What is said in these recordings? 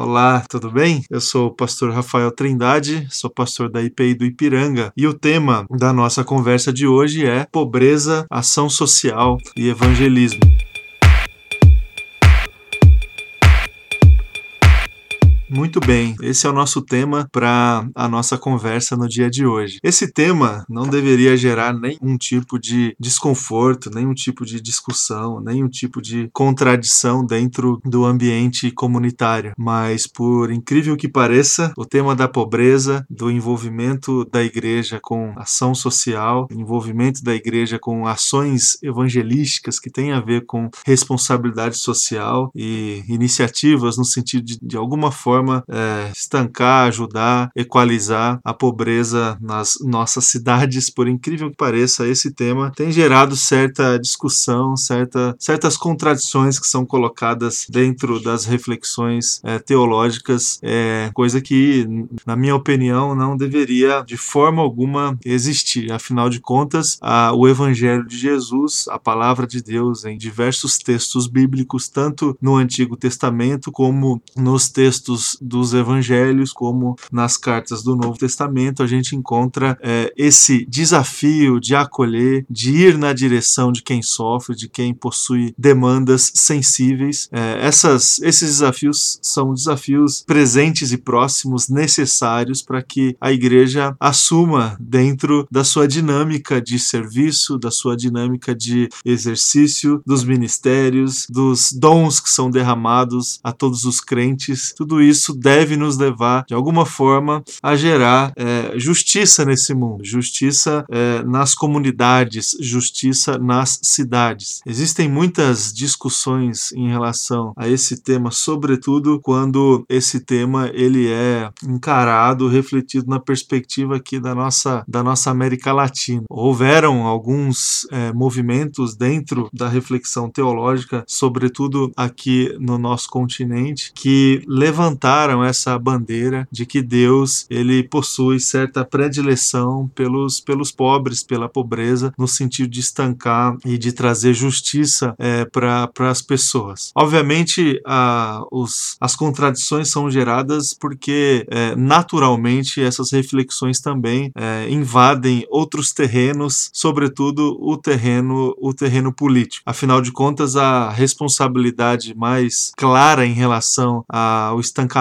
Olá, tudo bem? Eu sou o pastor Rafael Trindade, sou pastor da IPI do Ipiranga e o tema da nossa conversa de hoje é pobreza, ação social e evangelismo. Muito bem, esse é o nosso tema para a nossa conversa no dia de hoje. Esse tema não deveria gerar nenhum tipo de desconforto, nenhum tipo de discussão, nenhum tipo de contradição dentro do ambiente comunitário, mas por incrível que pareça, o tema da pobreza, do envolvimento da igreja com ação social, envolvimento da igreja com ações evangelísticas que têm a ver com responsabilidade social e iniciativas no sentido de, de alguma forma forma é, estancar, ajudar, equalizar a pobreza nas nossas cidades. Por incrível que pareça, esse tema tem gerado certa discussão, certa, certas contradições que são colocadas dentro das reflexões é, teológicas, é, coisa que, na minha opinião, não deveria de forma alguma existir. Afinal de contas, a, o Evangelho de Jesus, a palavra de Deus em diversos textos bíblicos, tanto no Antigo Testamento como nos textos dos evangelhos, como nas cartas do Novo Testamento, a gente encontra é, esse desafio de acolher, de ir na direção de quem sofre, de quem possui demandas sensíveis. É, essas, esses desafios são desafios presentes e próximos, necessários para que a igreja assuma dentro da sua dinâmica de serviço, da sua dinâmica de exercício, dos ministérios, dos dons que são derramados a todos os crentes. Tudo isso isso deve nos levar, de alguma forma, a gerar é, justiça nesse mundo, justiça é, nas comunidades, justiça nas cidades. Existem muitas discussões em relação a esse tema, sobretudo quando esse tema ele é encarado, refletido na perspectiva aqui da nossa, da nossa América Latina. Houveram alguns é, movimentos dentro da reflexão teológica, sobretudo aqui no nosso continente, que levantaram levantaram essa bandeira de que Deus ele possui certa predileção pelos, pelos pobres, pela pobreza, no sentido de estancar e de trazer justiça é, para as pessoas. Obviamente, a, os, as contradições são geradas porque é, naturalmente essas reflexões também é, invadem outros terrenos, sobretudo o terreno o terreno político. Afinal de contas, a responsabilidade mais clara em relação ao estancamento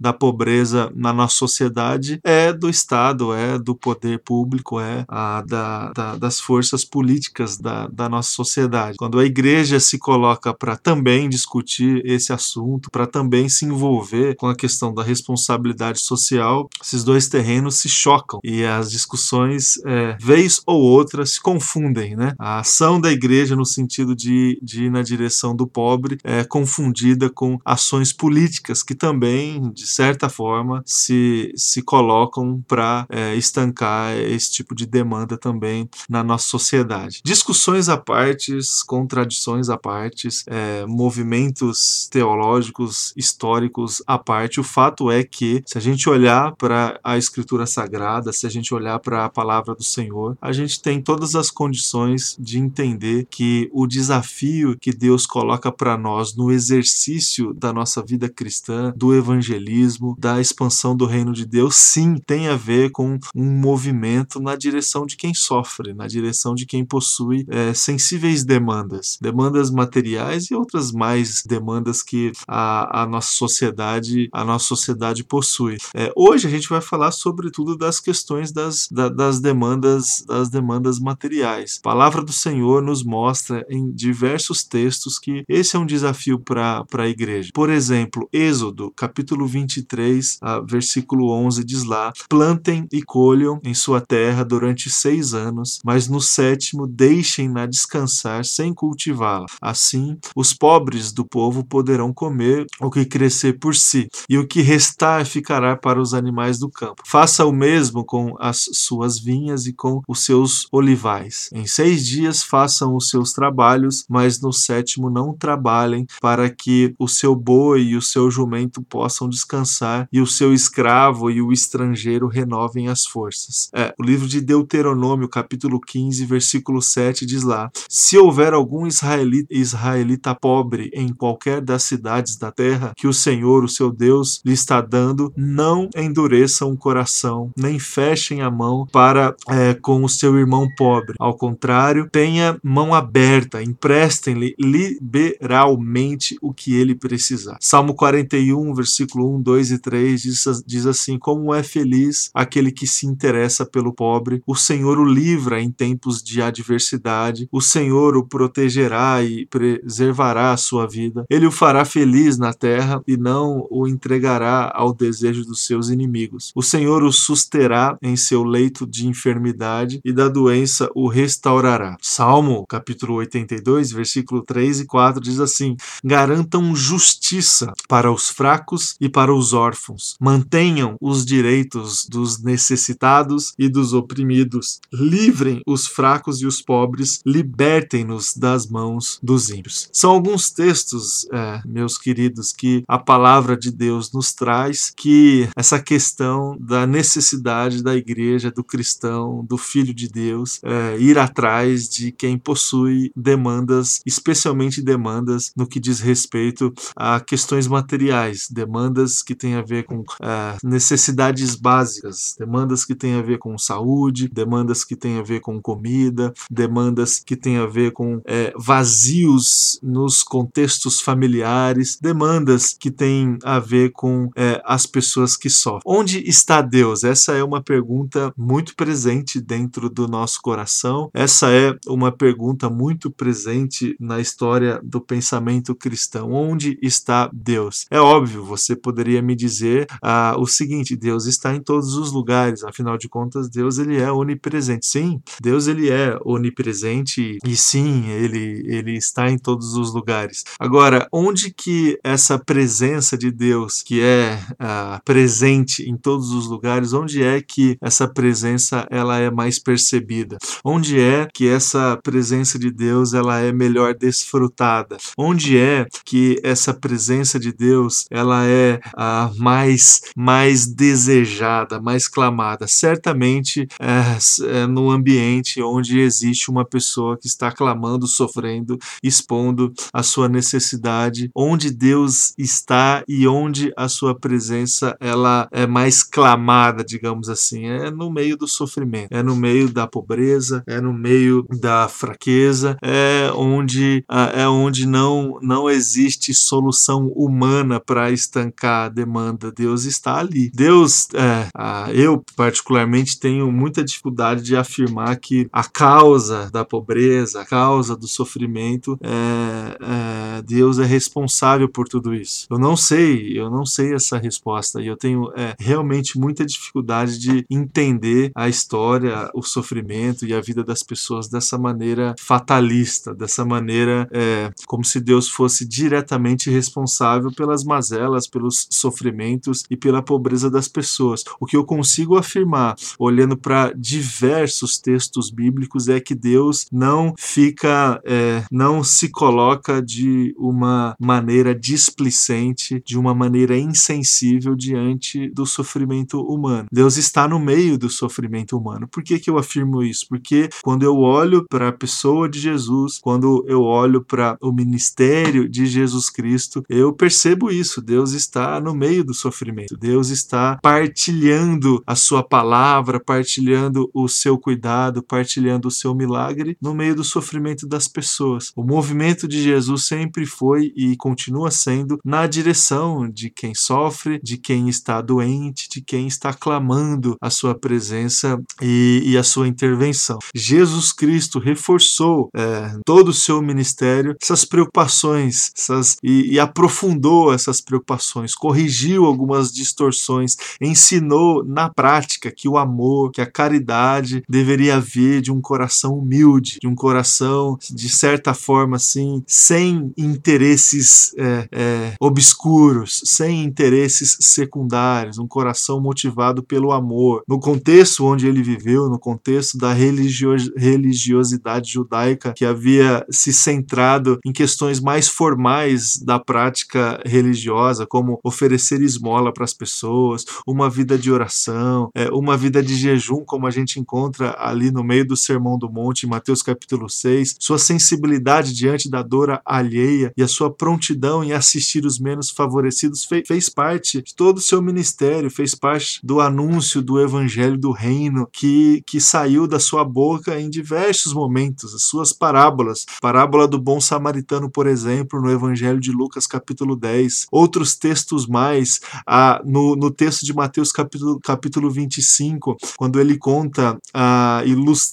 da pobreza na nossa sociedade é do Estado, é do poder público, é a, da, da, das forças políticas da, da nossa sociedade. Quando a igreja se coloca para também discutir esse assunto, para também se envolver com a questão da responsabilidade social, esses dois terrenos se chocam e as discussões, é, vez ou outra, se confundem. Né? A ação da igreja no sentido de, de ir na direção do pobre é confundida com ações políticas que também também, de certa forma, se, se colocam para é, estancar esse tipo de demanda também na nossa sociedade. Discussões à parte, contradições à parte, é, movimentos teológicos, históricos à parte, o fato é que, se a gente olhar para a Escritura Sagrada, se a gente olhar para a palavra do Senhor, a gente tem todas as condições de entender que o desafio que Deus coloca para nós no exercício da nossa vida cristã, do evangelismo, da expansão do reino de Deus, sim, tem a ver com um movimento na direção de quem sofre, na direção de quem possui é, sensíveis demandas, demandas materiais e outras mais demandas que a, a nossa sociedade, a nossa sociedade possui. É, hoje a gente vai falar sobretudo das questões das, da, das demandas, das demandas materiais. A palavra do Senhor nos mostra em diversos textos que esse é um desafio para a igreja. Por exemplo, Êxodo, capítulo capítulo 23, versículo 11, diz lá: Plantem e colham em sua terra durante seis anos, mas no sétimo deixem-na descansar sem cultivá-la. Assim, os pobres do povo poderão comer o que crescer por si, e o que restar ficará para os animais do campo. Faça o mesmo com as suas vinhas e com os seus olivais. Em seis dias façam os seus trabalhos, mas no sétimo não trabalhem, para que o seu boi e o seu jumento possam descansar e o seu escravo e o estrangeiro renovem as forças. É, o livro de Deuteronômio, capítulo 15, versículo 7 diz lá: Se houver algum israelita, israelita pobre em qualquer das cidades da terra que o Senhor, o seu Deus, lhe está dando, não endureçam o coração, nem fechem a mão para é, com o seu irmão pobre. Ao contrário, tenha mão aberta, emprestem-lhe liberalmente o que ele precisar. Salmo 41, versículo 1, 2 e 3 diz, diz assim: Como é feliz aquele que se interessa pelo pobre, o Senhor o livra em tempos de adversidade, o Senhor o protegerá e preservará a sua vida, ele o fará feliz na terra e não o entregará ao desejo dos seus inimigos. O Senhor o susterá em seu leito de enfermidade e da doença o restaurará. Salmo capítulo 82, versículo 3 e 4 diz assim: Garantam justiça para os fracos e para os órfãos. Mantenham os direitos dos necessitados e dos oprimidos. Livrem os fracos e os pobres. Libertem-nos das mãos dos ímpios. São alguns textos, é, meus queridos, que a palavra de Deus nos traz que essa questão da necessidade da igreja, do cristão, do filho de Deus, é, ir atrás de quem possui demandas, especialmente demandas no que diz respeito a questões materiais, demandas que têm a ver com é, necessidades básicas, demandas que têm a ver com saúde, demandas que têm a ver com comida, demandas que têm a ver com é, vazios nos contextos familiares, demandas que têm a ver com é, as pessoas que sofrem. Onde está Deus? Essa é uma pergunta muito presente dentro do nosso coração. Essa é uma pergunta muito presente na história do pensamento cristão. Onde está Deus? É óbvio, você poderia me dizer ah, o seguinte: Deus está em todos os lugares. Afinal de contas, Deus ele é onipresente. Sim, Deus ele é onipresente e sim, ele ele está em todos os lugares. Agora, onde que essa presença de Deus, que é ah, presente em todos os lugares, onde é que essa presença ela é mais percebida? Onde é que essa presença de Deus ela é melhor desfrutada? Onde é que essa presença de Deus ela é ah, mais mais desejada, mais clamada? Certamente é, é no ambiente onde existe uma pessoa que está clamando, sofrendo, expondo a sua necessidade, onde Deus está e onde a sua presença ela é mais clamada, digamos assim, é no meio do sofrimento, é no meio da pobreza, é no meio da fraqueza, é onde é onde não não existe solução humana para estancar a demanda. Deus está ali. Deus, é, eu particularmente tenho muita dificuldade de afirmar que a causa da pobreza, a causa do sofrimento, é, é, Deus é responsável por tudo isso. Eu não sei, eu não sei essa resposta e eu tenho é, realmente muita dificuldade de entender a história, o sofrimento e a vida das pessoas dessa maneira fatalista, dessa maneira é, como se Deus fosse diretamente responsável pelas mazelas, pelos sofrimentos e pela pobreza das pessoas. O que eu consigo afirmar, olhando para diversos textos bíblicos, é que Deus não fica, é, não se coloca de uma maneira displicente, de uma maneira insensível diante do sofrimento humano. Deus está no meio do sofrimento humano. Por que, que eu afirmo isso? Porque quando eu olho para a pessoa de Jesus, quando eu olho para o ministério de Jesus Cristo, eu percebo isso. Deus está no meio do sofrimento. Deus está partilhando a sua palavra, partilhando o seu cuidado, partilhando o seu milagre no meio do sofrimento das pessoas. O movimento de Jesus sempre foi e continua sendo na direção de quem sofre, de quem está doente, de quem está clamando a sua presença e, e a sua intervenção. Jesus Cristo reforçou é, todo o seu ministério essas preocupações essas, e, e aprofundou essas preocupações, corrigiu algumas distorções, ensinou na prática que o amor, que a caridade deveria vir de um coração humilde, de um coração de certa forma assim, sem interesses é, é, obscuros, sem interesses secundários, um coração motivado pelo amor. No contexto onde ele viveu, no contexto da religiosidade judaica que havia se centrado em questões mais formais da prática religiosa, generosa, como oferecer esmola para as pessoas, uma vida de oração, é, uma vida de jejum, como a gente encontra ali no meio do Sermão do Monte, em Mateus capítulo 6, sua sensibilidade diante da dor alheia e a sua prontidão em assistir os menos favorecidos fez, fez parte de todo o seu ministério, fez parte do anúncio do evangelho do reino que, que saiu da sua boca em diversos momentos, as suas parábolas. Parábola do bom samaritano, por exemplo, no evangelho de Lucas capítulo 10. Outros textos mais, ah, no, no texto de Mateus capítulo, capítulo 25, quando ele conta ah,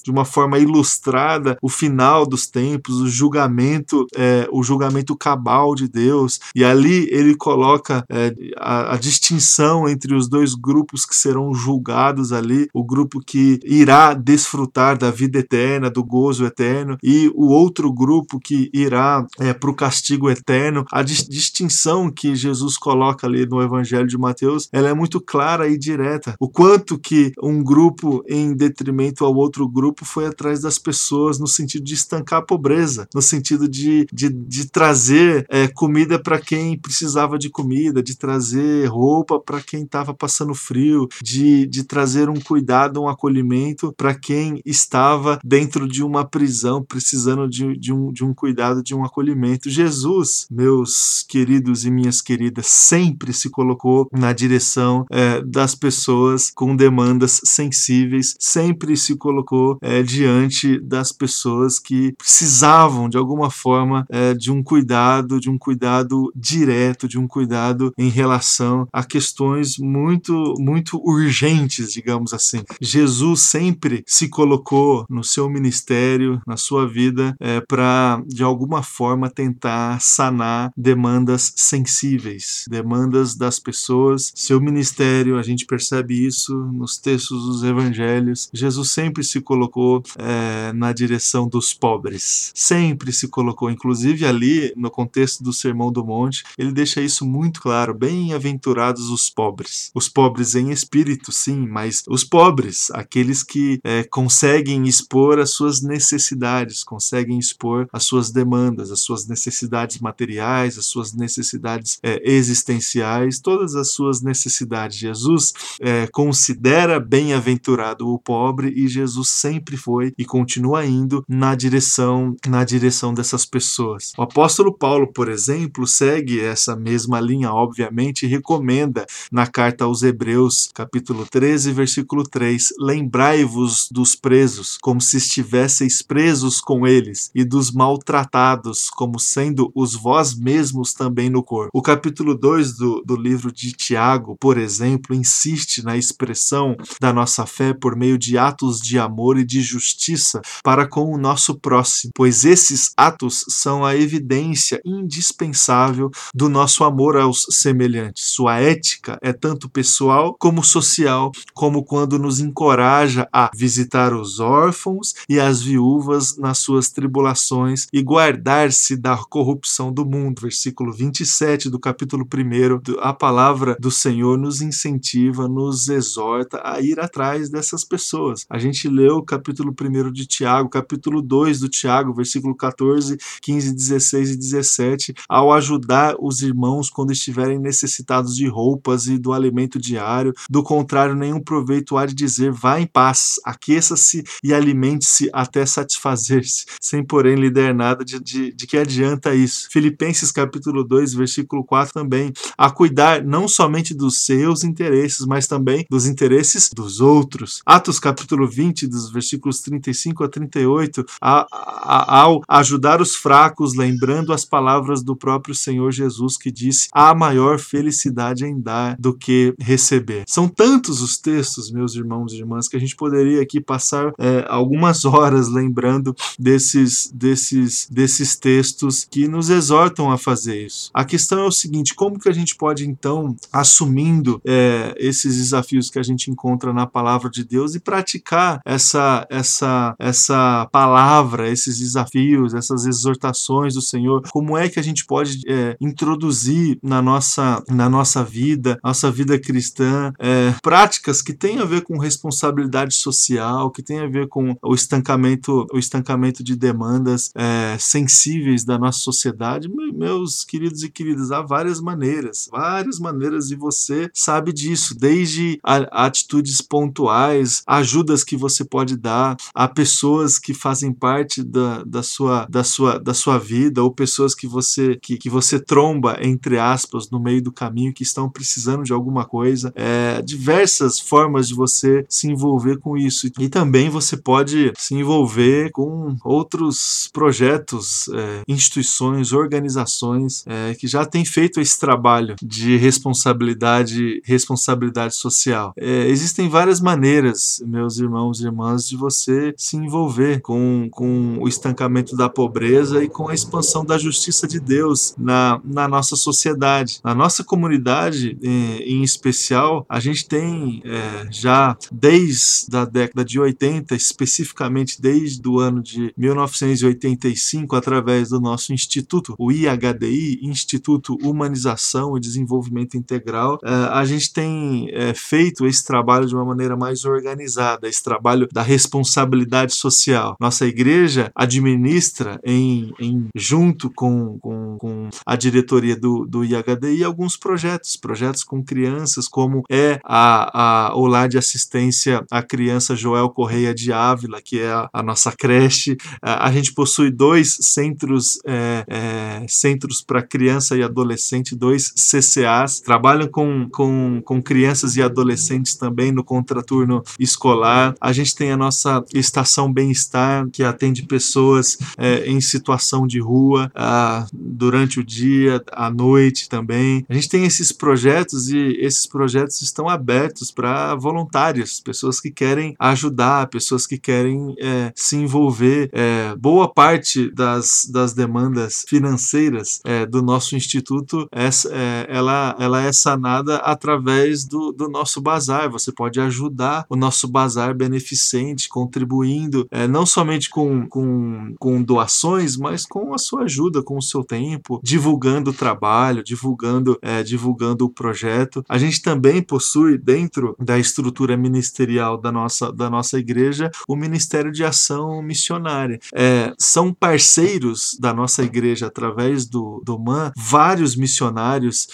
de uma forma ilustrada o final dos tempos, o julgamento, é, o julgamento cabal de Deus, e ali ele coloca é, a, a distinção entre os dois grupos que serão julgados ali, o grupo que irá desfrutar da vida eterna, do gozo eterno, e o outro grupo que irá é, para o castigo eterno. A dis distinção que Jesus coloca ali no Evangelho de Mateus, ela é muito clara e direta. O quanto que um grupo em detrimento ao outro grupo foi atrás das pessoas no sentido de estancar a pobreza, no sentido de, de, de trazer é, comida para quem precisava de comida, de trazer roupa para quem estava passando frio, de, de trazer um cuidado, um acolhimento para quem estava dentro de uma prisão, precisando de, de, um, de um cuidado, de um acolhimento. Jesus, meus queridos e minhas queridas, sempre se colocou na direção é, das pessoas com demandas sensíveis, sempre se colocou é, diante das pessoas que precisavam, de alguma forma, é, de um cuidado, de um cuidado direto, de um cuidado em relação a questões muito, muito urgentes, digamos assim. Jesus sempre se colocou no seu ministério, na sua vida, é, para, de alguma forma, tentar sanar demandas sensíveis, demandas das pessoas. Seu ministério, a gente percebe isso nos textos dos evangelhos. Jesus sempre se colocou é, na direção dos pobres, sempre se colocou, inclusive ali no contexto do Sermão do Monte, ele deixa isso muito claro: bem-aventurados os pobres. Os pobres em espírito, sim, mas os pobres, aqueles que é, conseguem expor as suas necessidades, conseguem expor as suas demandas, as suas necessidades materiais, as suas necessidades é, existenciais, todas as suas necessidades. Jesus é, considera bem-aventurado o pobre e Jesus sempre foi e continua indo na direção na direção dessas pessoas. O apóstolo Paulo, por exemplo, segue essa mesma linha, obviamente, e recomenda na carta aos Hebreus, capítulo 13, versículo 3: Lembrai-vos dos presos, como se estivesseis presos com eles, e dos maltratados, como sendo os vós mesmos também no corpo. O capítulo 2 do, do livro de Tiago, por exemplo, insiste na expressão da nossa fé por meio de atos de amor e de justiça para com o nosso próximo, pois esses atos são a evidência indispensável do nosso amor aos semelhantes. Sua ética é tanto pessoal como social, como quando nos encoraja a visitar os órfãos e as viúvas nas suas tribulações e guardar-se da corrupção do mundo. Versículo 27 do capítulo 1. A palavra do Senhor nos incentiva, nos exorta a ir atrás dessas pessoas. A gente leu o capítulo 1 de Tiago, capítulo 2 do Tiago, versículo 14, 15, 16 e 17, ao ajudar os irmãos quando estiverem necessitados de roupas e do alimento diário. Do contrário, nenhum proveito há de dizer: vá em paz, aqueça-se e alimente-se até satisfazer-se, sem porém lhe der nada de, de, de que adianta isso. Filipenses capítulo 2, versículo 4 também, a cuidar não somente dos seus interesses, mas também dos interesses dos outros. Atos capítulo 20, dos versículos 35 a 38, a, a, ao ajudar os fracos, lembrando as palavras do próprio Senhor Jesus que disse: há maior felicidade em dar do que receber. São tantos os textos, meus irmãos e irmãs, que a gente poderia aqui passar é, algumas horas lembrando desses, desses, desses textos que nos exortam a fazer isso. A questão é o seguinte: como que a gente pode então, assumindo é, esses desafios que a gente encontra na palavra de Deus e praticar essa, essa, essa palavra, esses desafios, essas exortações do Senhor? Como é que a gente pode é, introduzir na nossa, na nossa vida, nossa vida cristã, é, práticas que têm a ver com responsabilidade social, que têm a ver com o estancamento, o estancamento de demandas é, sensíveis da nossa sociedade? Meus queridos e queridas, há várias várias maneiras, várias maneiras, e você sabe disso, desde atitudes pontuais, ajudas que você pode dar a pessoas que fazem parte da, da, sua, da, sua, da sua vida, ou pessoas que você, que, que você tromba, entre aspas, no meio do caminho, que estão precisando de alguma coisa. É, diversas formas de você se envolver com isso. E também você pode se envolver com outros projetos, é, instituições, organizações é, que já têm feito esse trabalho de responsabilidade, responsabilidade social. É, existem várias maneiras, meus irmãos e irmãs, de você se envolver com, com o estancamento da pobreza e com a expansão da justiça de Deus na, na nossa sociedade. Na nossa comunidade, em, em especial, a gente tem é, já desde a década de 80, especificamente desde o ano de 1985, através do nosso instituto, o IHDI, Instituto Humanização e Desenvolvimento Integral, é, a gente tem é, feito esse trabalho de uma maneira mais organizada, esse trabalho da responsabilidade social. Nossa igreja administra em, em junto com, com, com a diretoria do, do IHDI alguns projetos, projetos com crianças, como é a, a, o lar de assistência à criança Joel Correia de Ávila, que é a, a nossa creche. A, a, gente possui dois centros, é, é, centros para criança e adolescente, dois CCAs, trabalham com, com, com crianças e adolescentes também no contraturno escolar. A gente tem a nossa estação bem-estar, que atende pessoas é, em situação de rua ah, durante o dia, à noite também. A gente tem esses projetos e esses projetos estão abertos para voluntários, pessoas que querem ajudar, pessoas que querem é, se envolver. É, boa parte das, das demandas financeiras é, do nosso instituto é, ela, ela é sanada através do, do nosso bazar. Você pode ajudar o nosso bazar beneficente, contribuindo é, não somente com, com, com doações, mas com a sua ajuda, com o seu tempo, divulgando o trabalho, divulgando, é, divulgando o projeto. A gente também possui dentro da estrutura ministerial da nossa, da nossa igreja o Ministério de Ação Missionária. É, são parceiros da nossa igreja através do, do MAN vários missionários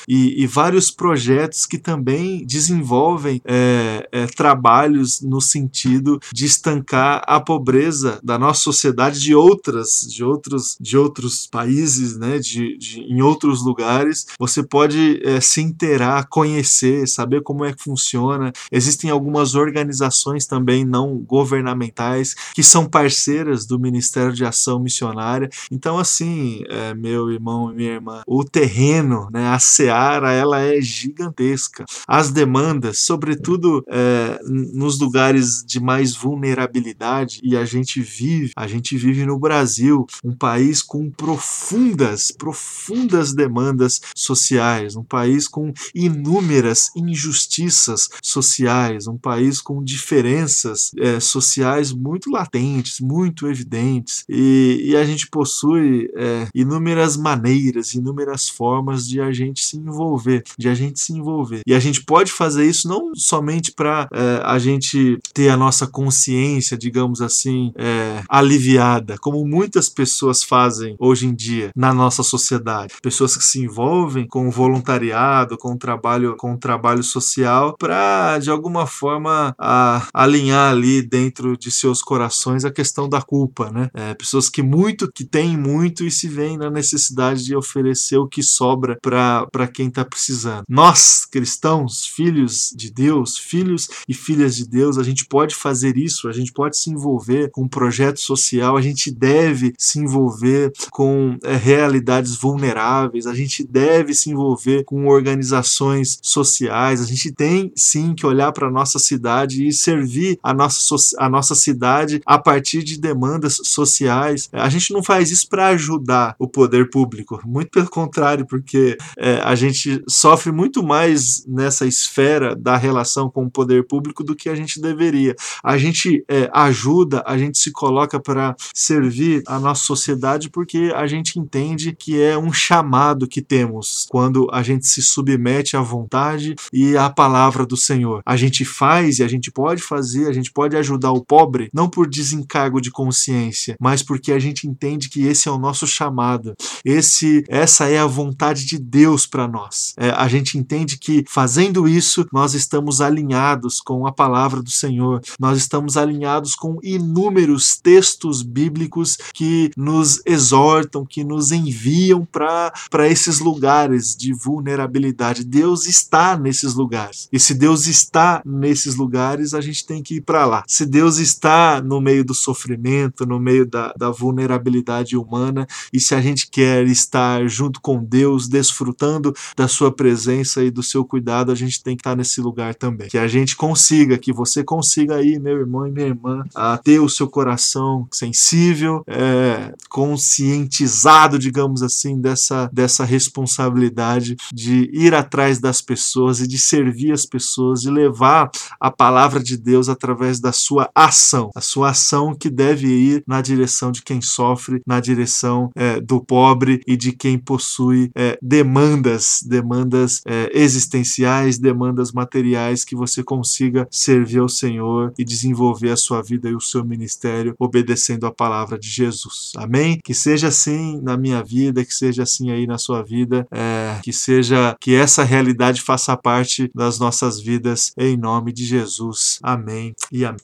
e, e vários projetos que também desenvolvem é, é, trabalhos no sentido de estancar a pobreza da nossa sociedade de outras, de outros, de outros países, né, de, de em outros lugares. Você pode é, se inteirar, conhecer, saber como é que funciona. Existem algumas organizações também não governamentais que são parceiras do Ministério de Ação Missionária. Então, assim, é, meu irmão e minha irmã, o terreno, né, a seara, ela é gigantesca. As demandas, sobretudo é, nos lugares de mais vulnerabilidade, e a gente vive, a gente vive no Brasil, um país com profundas, profundas demandas sociais, um país com inúmeras injustiças sociais, um país com diferenças é, sociais muito latentes, muito evidentes, e, e a gente possui é, inúmeras maneiras, inúmeras formas de a gente se envolver, de a gente se envolver. E a gente pode fazer isso não somente para é, a gente ter a nossa consciência, digamos assim, é, aliviada, como muitas pessoas fazem hoje em dia na nossa sociedade. Pessoas que se envolvem com o voluntariado, com o trabalho, com o trabalho social, para de alguma forma a, alinhar ali dentro de seus corações a questão da culpa, né? É, pessoas que muito, que têm muito e se veem na necessidade de oferecer o que sobra para quem está precisando. Nós, cristãos, filhos de Deus, filhos e filhas de Deus, a gente pode fazer isso, a gente pode se envolver com um projeto social, a gente deve se envolver com é, realidades vulneráveis, a gente deve se envolver com organizações sociais, a gente tem sim que olhar para a nossa cidade e servir a nossa, a nossa cidade a partir de demandas sociais. A gente não faz isso para ajudar o poder público, muito pelo contrário, porque é, a gente sofre muito mais nessa esfera da relação com o poder público do que a gente deveria. A gente é, ajuda, a gente se coloca para servir a nossa sociedade porque a gente entende que é um chamado que temos quando a gente se submete à vontade e à palavra do Senhor. A gente faz e a gente pode fazer, a gente pode ajudar o pobre, não por desencargo de consciência, mas porque a gente entende que esse é o nosso chamado. Esse essa é a vontade de Deus para nós. É, a gente entende que fazendo isso, nós estamos alinhados com a palavra do Senhor, nós estamos alinhados com inúmeros textos bíblicos que nos exortam, que nos enviam para esses lugares de vulnerabilidade. Deus está nesses lugares. E se Deus está nesses lugares, a gente tem que ir para lá. Se Deus está no meio do sofrimento, no meio da, da vulnerabilidade humana, e se a gente quer estar junto com Deus, desfrutando da sua presença e do seu cuidado, a gente tem que estar nesse lugar também. Que a gente consiga, que você consiga aí, meu irmão e minha irmã, a ter o seu coração sensível, é, conscientizado, digamos assim, dessa, dessa responsabilidade de ir atrás das pessoas e de servir as pessoas, de levar a palavra de Deus através da sua ação, a sua ação que deve ir na direção de quem sofre, na direção é, do pobre e de quem possui é, demandas, demandas é, existenciais, demandas materiais, que você consiga servir ao Senhor e desenvolver a sua vida e o seu ministério obedecendo a palavra de Jesus. Amém? Que seja assim na minha vida, que seja assim aí na sua vida, é, que seja que essa realidade faça parte das nossas vidas em nome de Jesus. Amém e amém.